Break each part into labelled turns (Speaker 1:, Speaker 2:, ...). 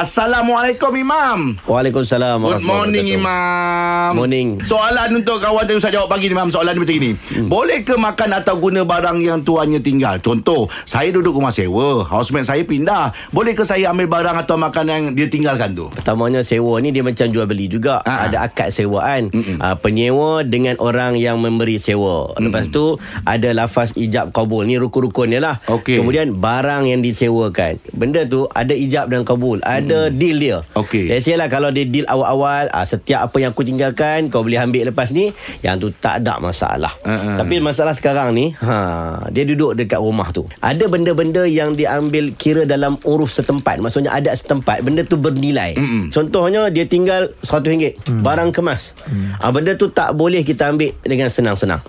Speaker 1: Assalamualaikum Imam.
Speaker 2: Waalaikumsalam
Speaker 1: Good morning Imam.
Speaker 2: Morning.
Speaker 1: Soalan untuk kawan yang Ustaz jawab pagi ni Imam. Soalan dia macam ini. Hmm. Boleh ke makan atau guna barang yang tuannya tinggal? Contoh, saya duduk rumah sewa, housemate saya pindah. Boleh ke saya ambil barang atau makan yang dia tinggalkan tu?
Speaker 2: Pertamanya sewa ni dia macam jual beli juga.
Speaker 1: Ha.
Speaker 2: Ada akad sewaan. Uh, penyewa dengan orang yang memberi sewa. Lepas tu ada lafaz ijab kabul. Ni rukun-rukun dia lah.
Speaker 1: Okey.
Speaker 2: Kemudian barang yang disewakan. Benda tu ada ijab dan kabul. Ada deal dia.
Speaker 1: Okey.
Speaker 2: Let's say lah kalau dia deal awal-awal. Uh, setiap apa yang aku tinggalkan kau boleh ambil lepas ni. Yang tu tak ada masalah.
Speaker 1: Ha-ha.
Speaker 2: Tapi masalah sekarang ni. Ha, dia duduk dekat rumah tu. Ada benda-benda yang diambil kira dalam uruf setempat. Maksudnya adat setempat. Benda tu bernilai.
Speaker 1: Mm-mm.
Speaker 2: Contohnya dia tinggal RM100 hmm. barang kemas. Hmm. Ah, benda tu tak boleh kita ambil dengan senang-senang.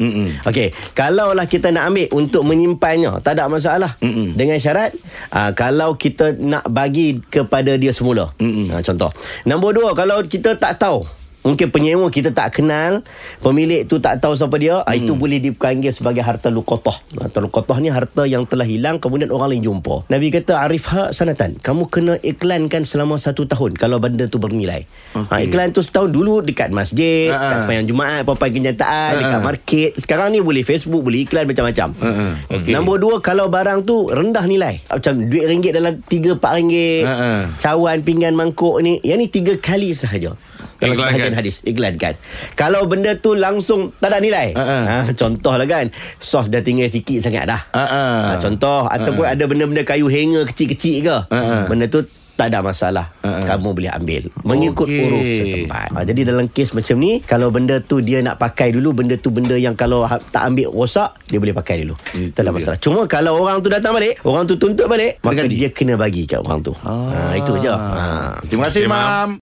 Speaker 2: Okey, kalaulah kita nak ambil untuk menyimpannya, tak ada masalah.
Speaker 1: Mm-mm.
Speaker 2: Dengan syarat ah, kalau kita nak bagi kepada dia semula.
Speaker 1: Mm-mm.
Speaker 2: Ah, contoh. Nombor dua, kalau kita tak tahu Mungkin penyewa kita tak kenal Pemilik tu tak tahu siapa dia hmm. Itu boleh dipanggil sebagai harta luqatah Harta luqatah ni harta yang telah hilang Kemudian orang lain jumpa Nabi kata Arifha sanatan Kamu kena iklankan selama satu tahun Kalau benda tu bernilai okay. ha, Iklan tu setahun dulu Dekat masjid
Speaker 1: Ha, ha.
Speaker 2: Dekat sepanjang Jumaat Papan kenyataan
Speaker 1: Ha,
Speaker 2: Dekat
Speaker 1: ha.
Speaker 2: market Sekarang ni boleh Facebook Boleh iklan macam-macam
Speaker 1: Ha, ha. Okey.
Speaker 2: Nombor dua Kalau barang tu rendah nilai Macam duit ringgit dalam tiga empat ringgit
Speaker 1: Ha, ha.
Speaker 2: Cawan pinggan mangkuk ni Yang ni tiga kali sahaja Dalam
Speaker 1: Iklankan.
Speaker 2: sebahagian hadis Iklankan Kalau benda tu langsung Tak ada nilai
Speaker 1: Ha, ha.
Speaker 2: ha, Contoh lah kan Sos dah tinggal sikit sangat dah
Speaker 1: Ha, ha.
Speaker 2: ha, Contoh Ataupun ada benda-benda kayu hanger kecil-kecil ke
Speaker 1: ha.
Speaker 2: Benda tu tak ada masalah
Speaker 1: ha.
Speaker 2: Kamu boleh ambil Mengikut
Speaker 1: Okey.
Speaker 2: uruf setempat ha, Jadi dalam kes macam ni Kalau benda tu dia nak pakai dulu Benda tu benda yang kalau ha- tak ambil rosak Dia boleh pakai dulu
Speaker 1: Itu
Speaker 2: Tak ada
Speaker 1: dia.
Speaker 2: masalah Cuma kalau orang tu datang balik Orang tu tuntut balik Maka
Speaker 1: ganti.
Speaker 2: dia kena bagi kat orang tu ha, Itu je ha.
Speaker 1: Terima kasih
Speaker 3: Imam.
Speaker 1: Imam.